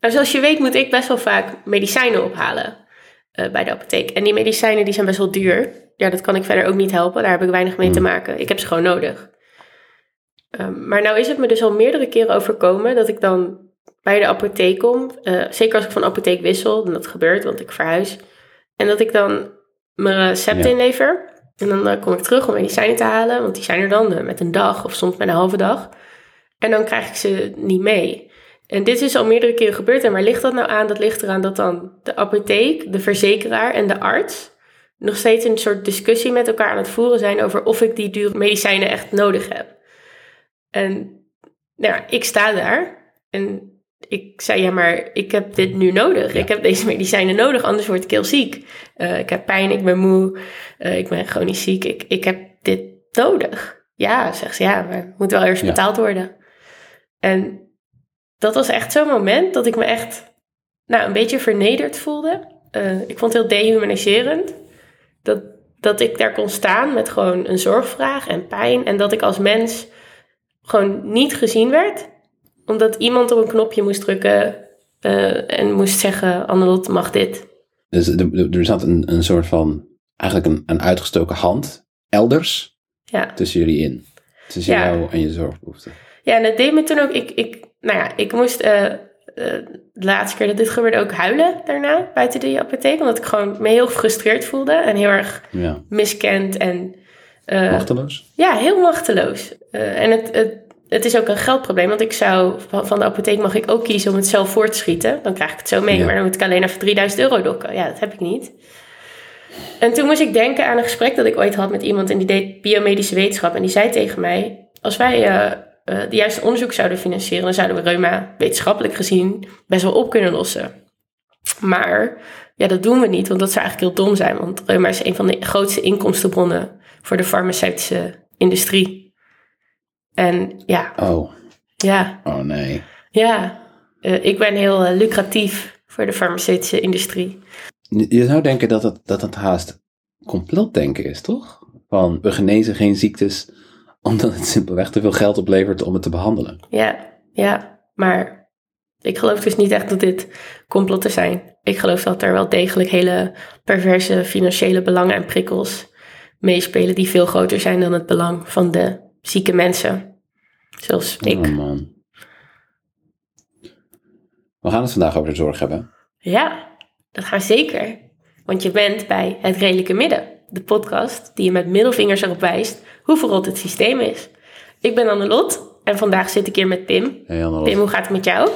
Nou, zoals je weet moet ik best wel vaak medicijnen ophalen eh, bij de apotheek. En die medicijnen die zijn best wel duur. Ja, dat kan ik verder ook niet helpen. Daar heb ik weinig mee te Hmm. maken. Ik heb ze gewoon nodig. Ehm, maar nou is het me dus al meerdere keren overkomen dat ik dan bij de apotheek kom. eh, zeker als ik van apotheek wissel, en dat gebeurt, want ik verhuis. En dat ik dan mijn recept Ja. inlever. En dan eh, kom ik terug om medicijnen te halen, want die zijn er dan met een dag of soms met een halve dag. En dan krijg ik ze niet mee. En dit is al meerdere keren gebeurd. En waar ligt dat nou aan? Dat ligt eraan dat dan de apotheek, de verzekeraar en de arts nog steeds een soort discussie met elkaar aan het voeren zijn over of ik die dure medicijnen echt nodig heb. En nou ja, ik sta daar en ik zei, ja, maar ik heb dit nu nodig. Ja. Ik heb deze medicijnen nodig, anders word ik heel ziek. Eh, ik heb pijn, ik ben moe, eh, ik ben chronisch ziek. Ik, ik heb dit nodig. Ja, zegt ze, ja, maar het moet wel eerst Ja. betaald worden. En dat was echt zo'n moment dat ik me echt nou, een beetje vernederd voelde. Eh, ik vond het heel dehumaniserend. Dat, dat ik daar kon staan met gewoon een zorgvraag en pijn. En dat ik als mens gewoon niet gezien werd. Omdat iemand op een knopje moest drukken eh, en moest zeggen, Annelot mag dit. Dus er, zat een, een soort van, eigenlijk een, een uitgestoken hand, elders, Ja. tussen jullie in. Tussen Ja. jou en je zorgbehoeften. Ja, en het deed me toen ook. Ik, ik, nou ja, ik moest eh, eh, de laatste keer dat dit gebeurde ook huilen daarna buiten de apotheek. Omdat ik gewoon me heel gefrustreerd voelde en heel erg Ja. miskend en eh, Machteloos? ja, heel machteloos. En het, het, het is ook een geldprobleem, want ik zou van, van de apotheek mag ik ook kiezen om het zelf voor te schieten. Dan krijg ik het zo mee, Ja. maar dan moet ik alleen even 3000 euro dokken. Ja, dat heb ik niet. En toen moest ik denken aan een gesprek dat ik ooit had met iemand en die deed biomedische wetenschap. En die zei tegen mij, als wij eh de juiste onderzoek zouden financieren, dan zouden we reuma wetenschappelijk gezien best wel op kunnen lossen. Maar ja, dat doen we niet, want dat zou eigenlijk heel dom zijn. Want reuma is een van de grootste inkomstenbronnen voor de farmaceutische industrie. En ja, Oh, ja, oh nee. ja. Eh, ik ben heel eh, lucratief voor de farmaceutische industrie. Je zou denken dat het, dat het haast complotdenken is, toch? Van, we genezen geen ziektes omdat het simpelweg te veel geld oplevert om het te behandelen. Ja, ja. Maar ik geloof dus niet echt dat dit complotten zijn. Ik geloof dat er wel degelijk hele perverse financiële belangen en prikkels meespelen die veel groter zijn dan het belang van de zieke mensen. Zoals ik. Oh man. We gaan het vandaag over de zorg hebben. Ja, dat gaan we zeker. Want je bent bij Het Redelijke Midden, de podcast die je met middelvingers erop wijst hoe verrot het systeem is. Ik ben Annelot en vandaag zit ik hier met Pim. Hey, Annelot. Pim, hoe gaat het met jou?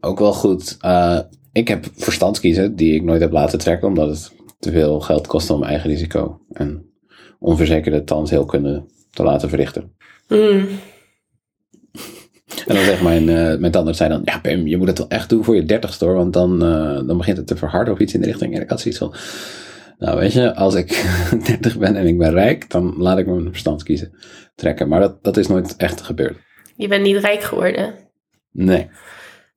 Ook wel goed. Eh, ik heb verstandskiezen die ik nooit heb laten trekken, omdat het te veel geld kost om eigen risico en onverzekerde tandheelkunde te laten verrichten. Mm, En dan zegt mijn, eh mijn tandarts zei dan, ja Pim, je moet het wel echt doen voor je dertigste hoor, want dan, eh, dan begint het te verharden of iets in de richting. En ik had zoiets van, nou weet je, als ik 30 ben en ik ben rijk, dan laat ik mijn verstandskiezen trekken. Maar dat, dat is nooit echt gebeurd. je bent niet rijk geworden. Nee.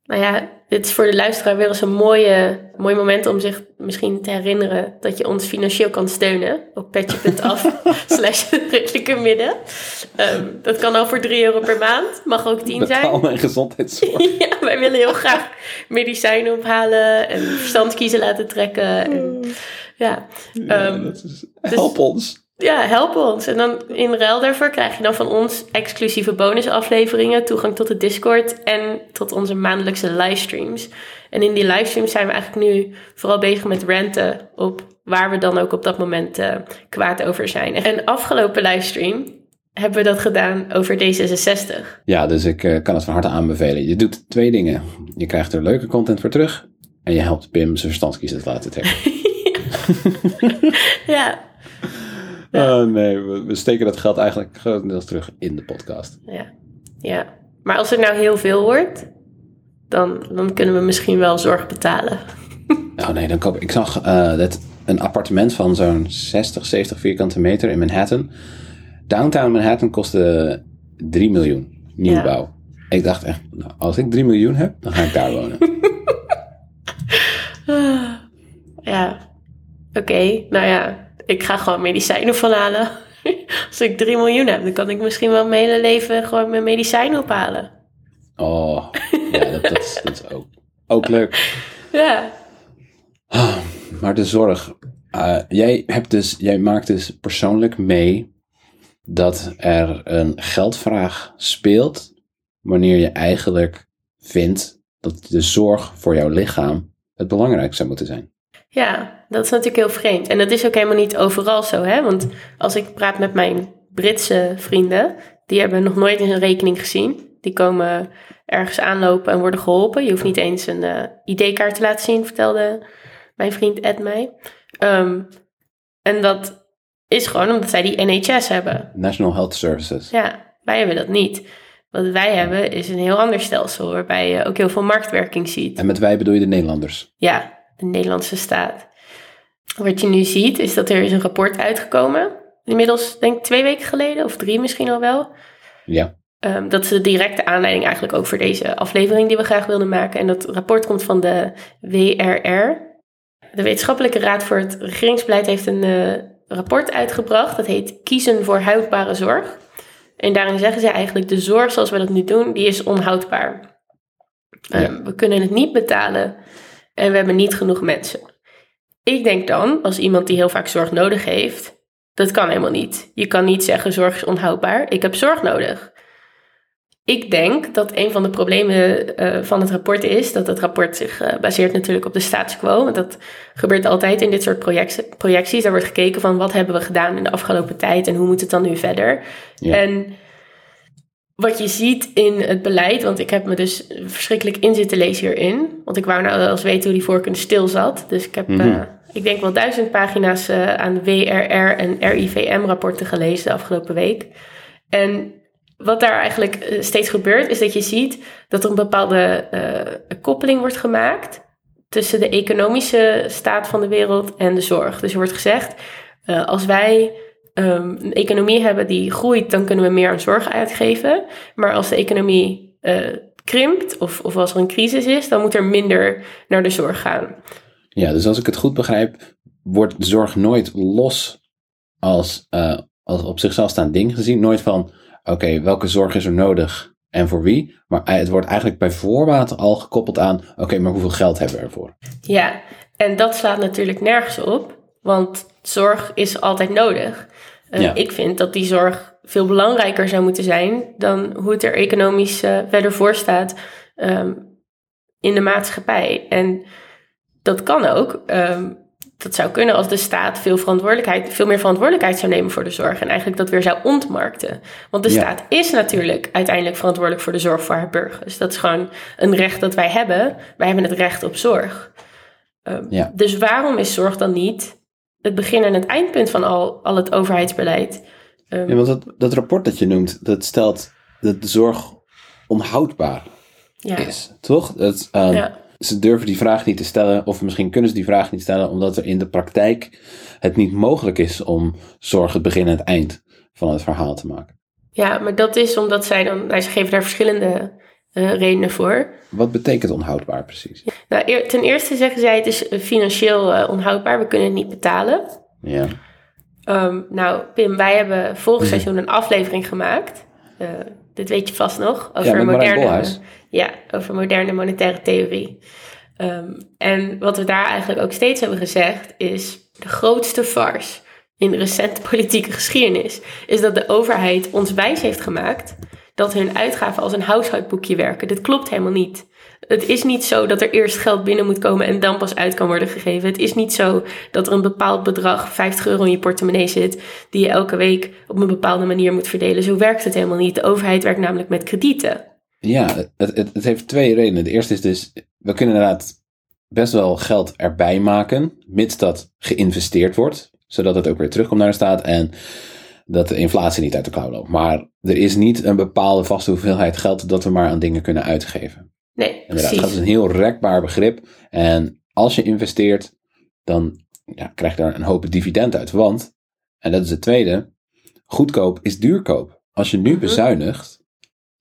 Nou ja, dit is voor de luisteraar weer eens een mooie, mooi moment om zich misschien te herinneren dat je ons financieel kan steunen op petje.af slash redelijke midden. Ehm, dat kan al voor 3 euro per maand, mag ook 10 zijn. Betaal mijn gezondheidszorg. Ja, wij willen heel graag medicijnen ophalen en verstandskiezen laten trekken. En, ja. Ehm, dat is- help ons. ja, help ons. En dan in ruil daarvoor krijg je dan van ons exclusieve bonusafleveringen, toegang tot de Discord en tot onze maandelijkse livestreams. En in die livestreams zijn we eigenlijk nu vooral bezig met ranten op waar we dan ook op dat moment eh, kwaad over zijn. En afgelopen livestream hebben we dat gedaan over D66. Ja, dus ik eh, kan het van harte aanbevelen. Je doet twee dingen. Je krijgt er leuke content voor terug. En je helpt Pim zijn verstandskiezen te laten trekken. Ja, Oh nee, we, we steken dat geld eigenlijk grotendeels terug in de podcast. ja, ja. Maar als het nou heel veel wordt, dan, dan kunnen we misschien wel zorg betalen. Nou nee, dan koop ik. Ik zag eh, dat een appartement van zo'n 60, 70 vierkante meter in Manhattan. Downtown Manhattan kostte 3 miljoen. Nieuwbouw. Ik dacht echt, nou, als ik 3 miljoen heb, dan ga ik daar wonen. Ja, oké. Nou ja, ik ga gewoon medicijnen van halen. Als ik 3 miljoen heb, dan kan ik misschien wel mijn hele leven gewoon mijn medicijnen ophalen. Oh, ja, dat, dat, is, dat is ook Ook leuk. Ja. Maar de zorg. eh, jij, hebt dus, jij maakt dus persoonlijk mee dat er een geldvraag speelt. wanneer je eigenlijk vindt dat de zorg voor jouw lichaam het belangrijkste zou moeten zijn. Ja, dat is natuurlijk heel vreemd. En dat is ook helemaal niet overal zo, hè? Want als ik praat met mijn Britse vrienden, die hebben nog nooit een rekening gezien. Die komen ergens aanlopen en worden geholpen. Je hoeft niet eens een eh, ID-kaart te laten zien, vertelde mijn vriend Ed mij. Ehm, en dat is gewoon omdat zij die NHS hebben. National Health Services. Ja, wij hebben dat niet. Wat wij hebben is een heel ander stelsel, waarbij je ook heel veel marktwerking ziet. En met wij bedoel je de Nederlanders. Ja, de Nederlandse staat. Wat je nu ziet, is dat er is een rapport uitgekomen. Inmiddels, denk ik, twee weken geleden, of drie misschien al wel. Ja. Ehm, dat is de directe aanleiding eigenlijk ook voor deze aflevering die we graag wilden maken. En dat rapport komt van de WRR. De Wetenschappelijke Raad voor het Regeringsbeleid heeft een eh, rapport uitgebracht. Dat heet Kiezen voor houdbare zorg. En daarin zeggen ze eigenlijk, de zorg zoals we dat nu doen, die is onhoudbaar. Ehm, Ja. We kunnen het niet betalen en we hebben niet genoeg mensen. Ik denk dan, als iemand die heel vaak zorg nodig heeft, dat kan helemaal niet. Je kan niet zeggen zorg is onhoudbaar, ik heb zorg nodig. Ik denk dat een van de problemen eh, van het rapport is dat het rapport zich eh, baseert natuurlijk op de status quo. Want dat gebeurt altijd in dit soort project- projecties. Daar wordt gekeken van wat hebben we gedaan in de afgelopen tijd en hoe moet het dan nu verder. Ja. En wat je ziet in het beleid, want ik heb me dus verschrikkelijk in zitten lezen hierin. Want ik wou nou wel eens weten hoe die voorkeur stil zat. Dus ik heb, Mhm. eh, ik denk wel duizend pagina's eh, aan WRR en RIVM-rapporten gelezen de afgelopen week. En wat daar eigenlijk eh, steeds gebeurt, is dat je ziet dat er een bepaalde koppeling wordt gemaakt tussen de economische staat van de wereld en de zorg. Dus er wordt gezegd, als wij ehm, een economie hebben die groeit, dan kunnen we meer aan zorg uitgeven. Maar als de economie eh, krimpt of, of als er een crisis is, dan moet er minder naar de zorg gaan. Ja, dus als ik het goed begrijp, wordt zorg nooit los als, eh, als op zichzelf staand ding gezien. Nooit van, oké, welke zorg is er nodig en voor wie? Maar eh, het wordt eigenlijk bij voorbaat al gekoppeld aan, oké, maar hoeveel geld hebben we ervoor? Ja, en dat slaat natuurlijk nergens op, want zorg is altijd nodig. Eh, Ja. Ik vind dat die zorg veel belangrijker zou moeten zijn dan hoe het er economisch eh, verder voor staat ehm, in de maatschappij. En dat kan ook. ehm, dat zou kunnen als de staat veel, verantwoordelijkheid, veel meer verantwoordelijkheid zou nemen voor de zorg. En eigenlijk dat weer zou ontmarkten. Want de Ja. staat is natuurlijk uiteindelijk verantwoordelijk voor de zorg voor haar burgers. Dat is gewoon een recht dat wij hebben. Wij hebben het recht op zorg. Ehm, Ja. Dus waarom is zorg dan niet het begin en het eindpunt van al, al het overheidsbeleid? Ja, want dat, dat rapport dat je noemt, dat stelt dat de zorg onhoudbaar ja. is, toch? Dat, ehm, Ja. Ze durven die vraag niet te stellen, of misschien kunnen ze die vraag niet stellen, omdat er in de praktijk het niet mogelijk is om zorg het begin en het eind van het verhaal te maken. ja, maar dat is omdat zij dan, nou, ze geven daar verschillende eh, redenen voor. Wat betekent onhoudbaar precies? Nou, eer- ten eerste zeggen zij het is eh, financieel eh, onhoudbaar, we kunnen het niet betalen. Ja. Ehm, nou, Pim, wij hebben vorig seizoen een aflevering gemaakt. Dit weet je vast nog. Over, moderne, ja, over moderne monetaire theorie. Ehm, en wat we daar eigenlijk ook steeds hebben gezegd is... de grootste farce in de recente politieke geschiedenis... is dat de overheid ons wijs heeft gemaakt... dat hun uitgaven als een huishoudboekje werken. Dit klopt helemaal niet. Het is niet zo dat er eerst geld binnen moet komen en dan pas uit kan worden gegeven. Het is niet zo dat er een bepaald bedrag, 50 euro in je portemonnee zit, die je elke week op een bepaalde manier moet verdelen. Zo werkt het helemaal niet. De overheid werkt namelijk met kredieten. Ja, het, het, het heeft twee redenen. De eerste is dus, we kunnen inderdaad best wel geld erbij maken, mits dat geïnvesteerd wordt, zodat het ook weer terugkomt naar de staat en dat de inflatie niet uit de klauw loopt. Maar er is niet een bepaalde vaste hoeveelheid geld dat we maar aan dingen kunnen uitgeven. Nee, Inderdaad, precies. dat is een heel rekbaar begrip. En als je investeert, dan ja, krijg je daar een hoop dividend uit. Want, en dat is het tweede, goedkoop is duurkoop. Als je nu Mhm. bezuinigt,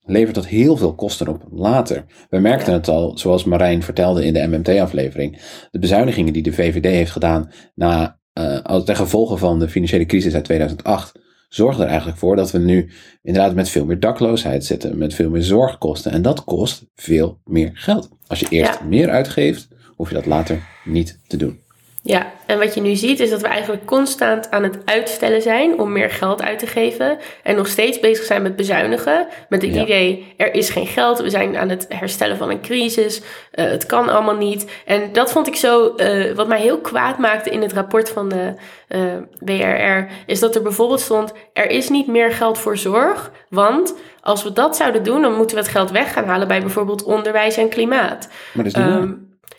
levert dat heel veel kosten op later. We merkten Ja. het al, zoals Marijn vertelde in de MMT-aflevering. De bezuinigingen die de VVD heeft gedaan na, eh, als ten gevolge van de financiële crisis uit 2008, zorgt er eigenlijk voor dat we nu inderdaad met veel meer dakloosheid zitten, met veel meer zorgkosten. En dat kost veel meer geld. Als je eerst Ja. meer uitgeeft, hoef je dat later niet te doen. Ja, en wat je nu ziet is dat we eigenlijk constant aan het uitstellen zijn om meer geld uit te geven. En nog steeds bezig zijn met bezuinigen. Met het Ja. idee, er is geen geld, we zijn aan het herstellen van een crisis. eh, het kan allemaal niet. En dat vond ik zo, eh, wat mij heel kwaad maakte in het rapport van de eh, WRR, is dat er bijvoorbeeld stond, er is niet meer geld voor zorg. Want als we dat zouden doen, dan moeten we het geld weg gaan halen bij bijvoorbeeld onderwijs en klimaat. Maar dat is niet waar.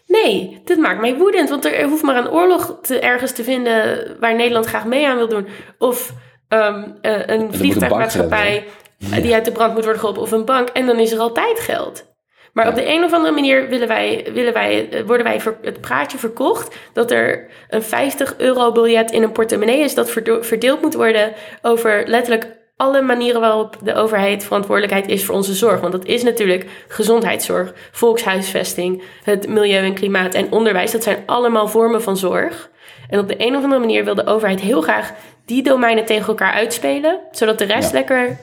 Nee, dit maakt mij woedend. Want er, hoeft maar een oorlog te, ergens te vinden waar Nederland graag mee aan wil doen. Of ehm, eh, een vliegtuigmaatschappij die uit de brand moet worden geholpen. Of een bank. En dan is er altijd geld. Maar op de een of andere manier willen wij, willen wij, eh, worden wij het praatje verkocht dat er een 50 euro biljet in een portemonnee is dat verdeeld moet worden over letterlijk alle manieren waarop de overheid verantwoordelijkheid is voor onze zorg. Want dat is natuurlijk gezondheidszorg, volkshuisvesting, het milieu en klimaat en onderwijs. Dat zijn allemaal vormen van zorg. En op de een of andere manier wil de overheid heel graag die domeinen tegen elkaar uitspelen, zodat de rest Ja. lekker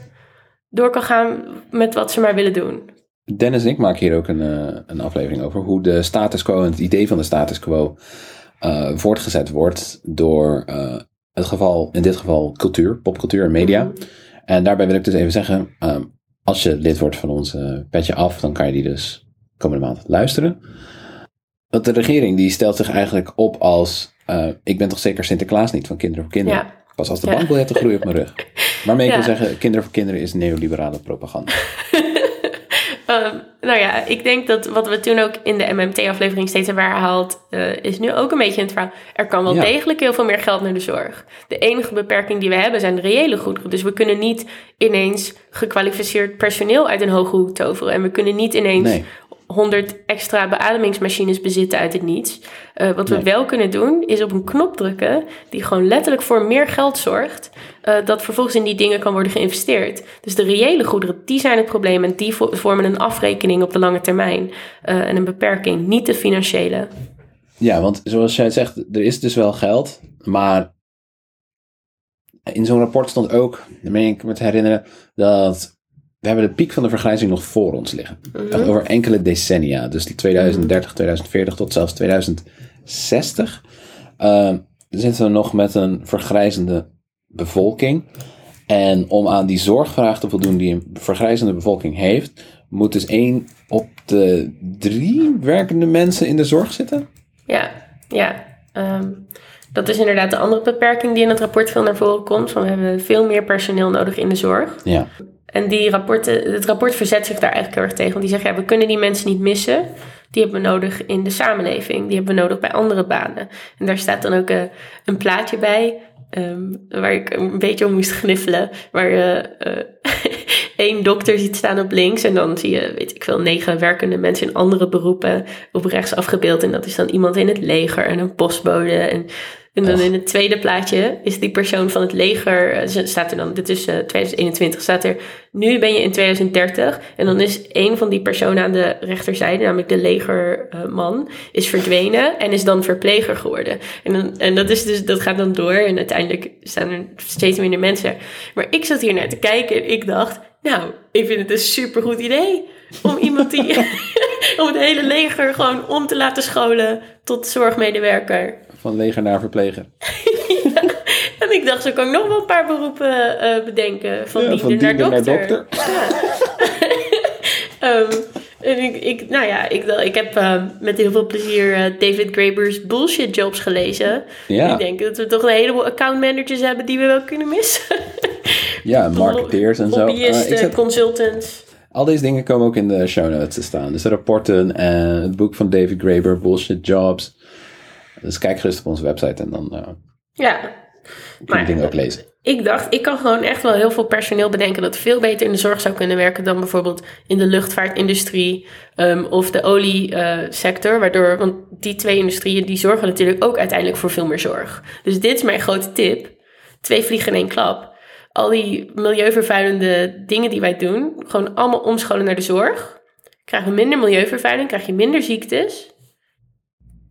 door kan gaan met wat ze maar willen doen. Dennis en ik maken hier ook een, eh, een aflevering over hoe de status quo en het idee van de status quo eh, voortgezet wordt door eh, het geval, in dit geval cultuur, popcultuur en media. En daarbij wil ik dus even zeggen, ehm, als je lid wordt van ons eh, Petje Af, dan kan je die dus komende maand luisteren. Want de regering die stelt zich eigenlijk op als, eh, ik ben toch zeker Sinterklaas niet van Kinderen voor Kinderen. Ja. Pas als de Ja. bankbiljetten groeien op mijn rug. Waarmee ik Ja. wil zeggen, Kinderen voor Kinderen is neoliberale propaganda. Ehm, nou ja, ik denk dat wat we toen ook in de MMT-aflevering steeds hebben herhaald, eh, is nu ook een beetje het verhaal. Er kan wel Ja. degelijk heel veel meer geld naar de zorg. De enige beperking die we hebben zijn de reële goederen. Dus we kunnen niet ineens gekwalificeerd personeel uit een hoge hoek toveren. En we kunnen niet ineens Nee. 100 extra beademingsmachines bezitten uit het niets. Eh, wat we Nee. wel kunnen doen, is op een knop drukken die gewoon letterlijk voor meer geld zorgt. eh, dat vervolgens in die dingen kan worden geïnvesteerd. Dus de reële goederen, die zijn het probleem. En die vo- vormen een afrekening op de lange termijn. eh, en een beperking, niet de financiële. Ja, want zoals jij zegt, er is dus wel geld, maar in zo'n rapport stond ook, dan meen ik me te herinneren, dat we hebben de piek van de vergrijzing nog voor ons liggen. Echt over enkele decennia, dus die 2030, 2040 tot zelfs 2060, eh, zitten we nog met een vergrijzende bevolking. En om aan die zorgvraag te voldoen die een vergrijzende bevolking heeft, moet dus één op de drie werkende mensen in de zorg zitten. Ja, ja. ehm, dat is inderdaad de andere beperking die in het rapport veel naar voren komt. Van we hebben veel meer personeel nodig in de zorg. Ja. En die rapporten, het rapport verzet zich daar eigenlijk heel erg tegen. Want die zeggen, ja, we kunnen die mensen niet missen. Die hebben we nodig in de samenleving. Die hebben we nodig bij andere banen. En daar staat dan ook eh, een plaatje bij. ehm, waar ik een beetje om moest gniffelen. Waar je eh, één dokter ziet staan op links. En dan zie je, weet ik veel, negen werkende mensen in andere beroepen op rechts afgebeeld. En dat is dan iemand in het leger en een postbode. En, en dan in het tweede plaatje is die persoon van het leger. eh, Staat er dan, dit is eh, 2021, staat er. Nu ben je in 2030. En dan is een van die personen aan de rechterzijde, namelijk de legerman, is verdwenen en is dan verpleger geworden. En, dan, en dat, is dus, dat gaat dan door. En uiteindelijk staan er steeds minder mensen. Maar ik zat hier naar te kijken en ik dacht, nou, ik vind het een supergoed idee. Om iemand die. om het hele leger gewoon om te laten scholen tot zorgmedewerker. Van leger naar verpleger. En ik dacht, zo kan ik nog wel een paar beroepen eh, bedenken. Van Ja, diender van naar naar dokter. Ja. Ehm, en ik, ik, nou ja, ik, ik heb ehm, met heel veel plezier eh, David Graeber's Bullshit Jobs gelezen. Ja. Ik denk dat we toch een heleboel account managers hebben die we wel kunnen missen. Ja, marketeers en zo. Hobbyisten, ik zet, consultants. Al deze dingen komen ook in de show notes te staan. Dus de rapporten en het boek van David Graeber, Bullshit Jobs. Dus kijk gerust op onze website en dan eh, Ja, kun je Maar- die dingen ook lezen. ik dacht, ik kan gewoon echt wel heel veel personeel bedenken dat veel beter in de zorg zou kunnen werken dan bijvoorbeeld in de luchtvaartindustrie ehm, of de oliesector. waardoor, want die twee industrieën die zorgen natuurlijk ook uiteindelijk voor veel meer zorg. Dus dit is mijn grote tip. Twee vliegen in één klap. Al die milieuvervuilende dingen die wij doen, gewoon allemaal omscholen naar de zorg. Krijgen we minder milieuvervuiling, krijg je minder ziektes.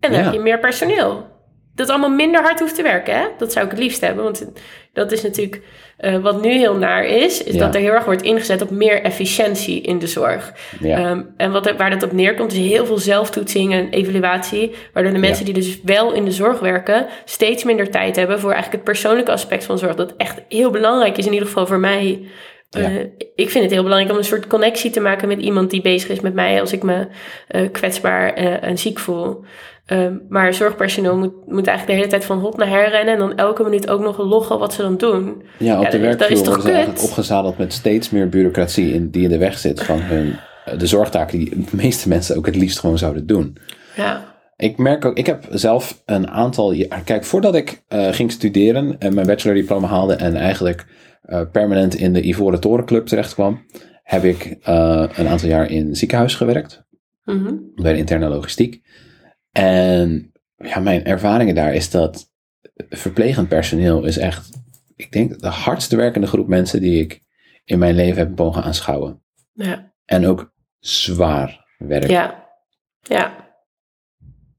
En dan Ja. heb je meer personeel. Dat allemaal minder hard hoeft te werken. Hè? Dat zou ik het liefst hebben. Want dat is natuurlijk uh, wat nu heel naar is, is dat er heel erg wordt ingezet op meer efficiëntie in de zorg. Ja. Um, en wat, waar dat op neerkomt, is heel veel zelftoetsing en evaluatie. Waardoor de mensen die dus wel in de zorg werken, steeds minder tijd hebben voor eigenlijk het persoonlijke aspect van zorg. Dat echt heel belangrijk is, in ieder geval voor mij. Uh, ik vind het heel belangrijk om een soort connectie te maken met iemand die bezig is met mij als ik me uh, kwetsbaar en ziek voel. Um, maar zorgpersoneel moet, moet eigenlijk de hele tijd van hot naar her rennen en dan elke minuut ook nog loggen wat ze dan doen. Ja, op de werkvloer worden ze eigenlijk opgezadeld met steeds meer bureaucratie in, die in de weg zit van hun, eh, de zorgtaken die de meeste mensen ook het liefst gewoon zouden doen. Ja. Ik merk ook, ik heb zelf een aantal jaar, kijk, voordat ik uh, ging studeren en mijn bachelordiploma haalde en eigenlijk uh, permanent in de Ivoren Torenclub terecht kwam, heb ik een aantal jaar in ziekenhuis gewerkt, mm -hmm. bij de interne logistiek. En ja, mijn ervaringen daar is dat verplegend personeel is echt, ik denk, de hardste werkende groep mensen die ik in mijn leven heb mogen aanschouwen. Ja. En ook zwaar werk. Ja. Ja.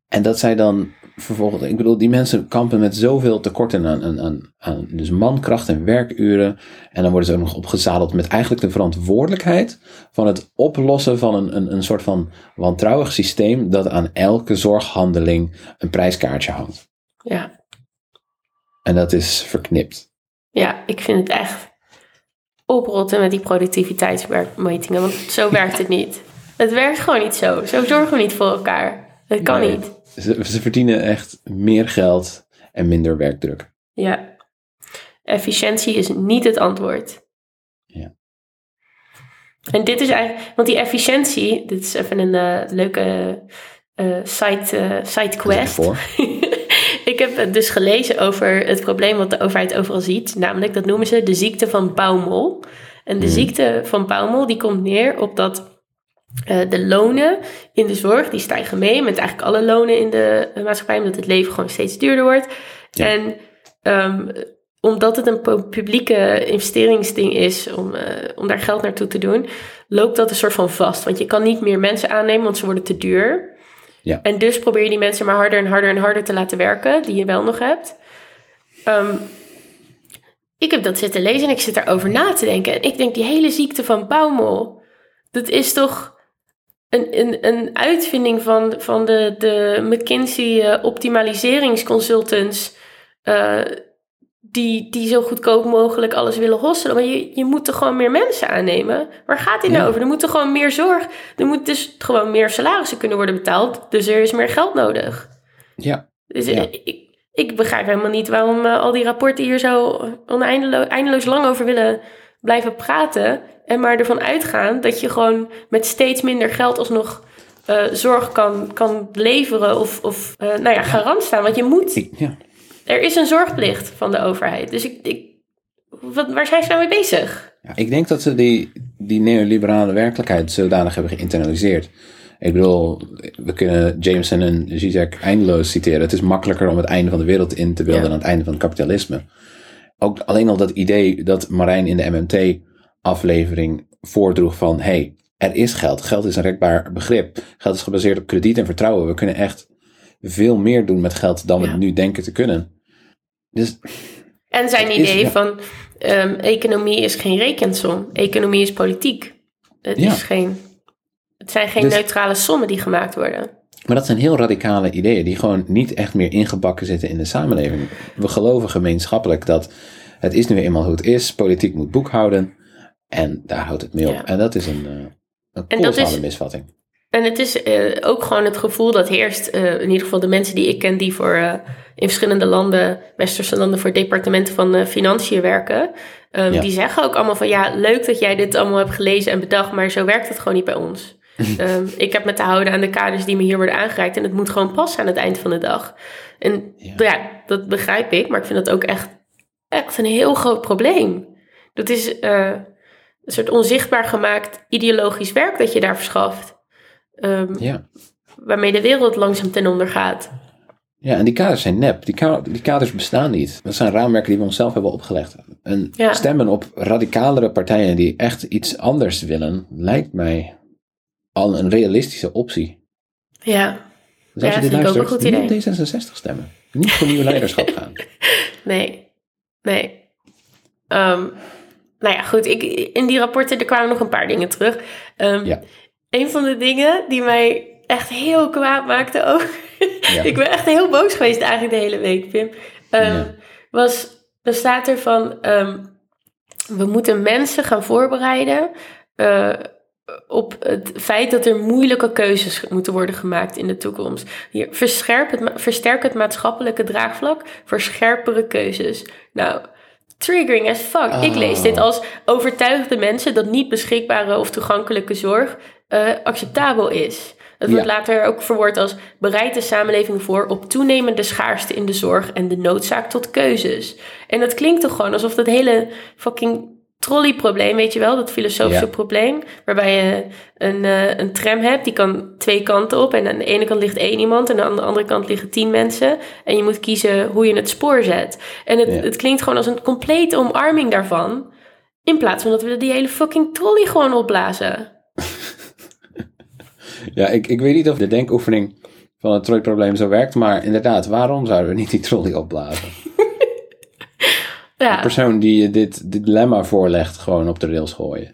En dat zij dan vervolgens, ik bedoel, die mensen kampen met zoveel tekorten aan, aan, aan, aan dus mankracht en werkuren. En dan worden ze ook nog opgezadeld met eigenlijk de verantwoordelijkheid van het oplossen van een, een, een soort van wantrouwig systeem dat aan elke zorghandeling een prijskaartje hangt. Ja. En dat is verknipt. Ja, ik vind het echt oprotten met die productiviteitsmetingen, want zo werkt het niet. Het werkt gewoon niet zo. Zo zorgen we niet voor elkaar. Dat kan niet. Ze, ze verdienen echt meer geld en minder werkdruk. Ja. Efficiëntie is niet het antwoord. Ja. En dit is eigenlijk, want die efficiëntie, dit is even een uh, leuke uh, side, uh, side quest. ik heb dus gelezen over het probleem wat de overheid overal ziet. Namelijk, dat noemen ze de ziekte van Baumol. En de hmm. ziekte van Baumol die komt neer op dat uh, de lonen in de zorg, die stijgen mee met eigenlijk alle lonen in de uh, maatschappij, omdat het leven gewoon steeds duurder wordt. En um, omdat het een publieke investeringsding is om, uh, om daar geld naartoe te doen, loopt dat een soort van vast. Want je kan niet meer mensen aannemen, want ze worden te duur. Ja. En dus probeer je die mensen maar harder en harder en harder te laten werken, die je wel nog hebt. Um, ik heb dat zitten lezen en ik zit daarover na te denken. En ik denk, die hele ziekte van Baumol, dat is toch een, een, een uitvinding van, van de, de McKinsey uh, optimaliseringsconsultants. Uh, die, die zo goedkoop mogelijk alles willen hosselen. Maar je, je moet er gewoon meer mensen aannemen. Waar gaat dit nou over? Er moet er gewoon meer zorg. Er moet dus gewoon meer salarissen kunnen worden betaald. Dus er is meer geld nodig. Ja. Dus ja. Ik, ik begrijp helemaal niet waarom uh, al die rapporten hier zo oneindeloos eindeloos lang over willen blijven praten. En maar ervan uitgaan dat je gewoon met steeds minder geld alsnog uh, zorg kan, kan leveren of, of uh, nou ja, garant staan. Want je moet. Ja. Er is een zorgplicht van de overheid. Dus ik, ik, wat, waar zijn ze nou mee bezig? Ja, ik denk dat ze die, die neoliberale werkelijkheid zodanig hebben geïnternaliseerd. Ik bedoel, we kunnen Jameson en Zizek eindeloos citeren. Het is makkelijker om het einde van de wereld in te beelden ja. dan het einde van het kapitalisme. Ook alleen al dat idee dat Marijn in de MMT aflevering voordroeg van hey, er is geld. Geld is een rekbaar begrip. Geld is gebaseerd op krediet en vertrouwen. We kunnen echt veel meer doen met geld dan we nu denken te kunnen. Dus, en zijn idee van um, economie is geen rekensom. Economie is politiek. Het, ja. is geen, het zijn geen dus, neutrale sommen die gemaakt worden. Maar dat zijn heel radicale ideeën die gewoon niet echt meer ingebakken zitten in de samenleving. We geloven gemeenschappelijk dat het is nu eenmaal hoe het is. Politiek moet boekhouden. En daar houdt het mee op. Ja. En dat is een, uh, een kolossale misvatting. En het is uh, ook gewoon het gevoel dat heerst, uh, in ieder geval de mensen die ik ken, die voor in verschillende landen, westerse landen, voor departementen van financiën werken. Um, ja. Die zeggen ook allemaal van ja, leuk dat jij dit allemaal hebt gelezen en bedacht, maar zo werkt het gewoon niet bij ons. um, ik heb me te houden aan de kaders die me hier worden aangereikt en het moet gewoon passen aan het eind van de dag. En ja, ja dat begrijp ik, maar ik vind dat ook echt, echt een heel groot probleem. Dat is een soort onzichtbaar gemaakt ideologisch werk dat je daar verschaft. Um, ja. Waarmee de wereld langzaam ten onder gaat. Ja, en die kaders zijn nep. Die, kaders, die kaders bestaan niet. Dat zijn raamwerken die we onszelf hebben opgelegd. En ja. stemmen op radicalere partijen die echt iets anders willen, lijkt mij al een realistische optie. Ja, dus als ja, je dit luistert, niet op D66 stemmen. niet voor nieuw leiderschap gaan. Nee, nee. Ehm, nou ja, goed. Ik, in die rapporten er kwamen nog een paar dingen terug. Um, Ja. Een van de dingen die mij echt heel kwaad maakte ook. Ja. ik ben echt heel boos geweest eigenlijk de hele week, Pim. Ehm, Ja. Was, er staat er van... ehm, we moeten mensen gaan voorbereiden... eh, op het feit dat er moeilijke keuzes moeten worden gemaakt in de toekomst. Hier, verscherp het, versterk het maatschappelijke draagvlak voor scherpere keuzes. Nou, triggering as fuck. Ik Oh. lees dit als overtuigde mensen dat niet beschikbare of toegankelijke zorg eh, acceptabel is. Het wordt Ja. later ook verwoord als bereidt de samenleving voor op toenemende schaarste in de zorg en de noodzaak tot keuzes. En dat klinkt toch gewoon alsof dat hele fucking trolleyprobleem, weet je wel, dat filosofische Ja. probleem, waarbij je een, eh, een tram hebt, die kan twee kanten op en aan de ene kant ligt één iemand en aan de andere kant liggen tien mensen en je moet kiezen hoe je het spoor zet. En het, Ja. het klinkt gewoon als een complete omarming daarvan, in plaats van dat we die hele fucking trolley gewoon opblazen. Ja, ik, ik weet niet of de denkoefening van het trooiprobleem zo werkt, maar inderdaad, waarom zouden we niet die trolley opblazen? De persoon die je dit dilemma voorlegt, gewoon op de rails gooien.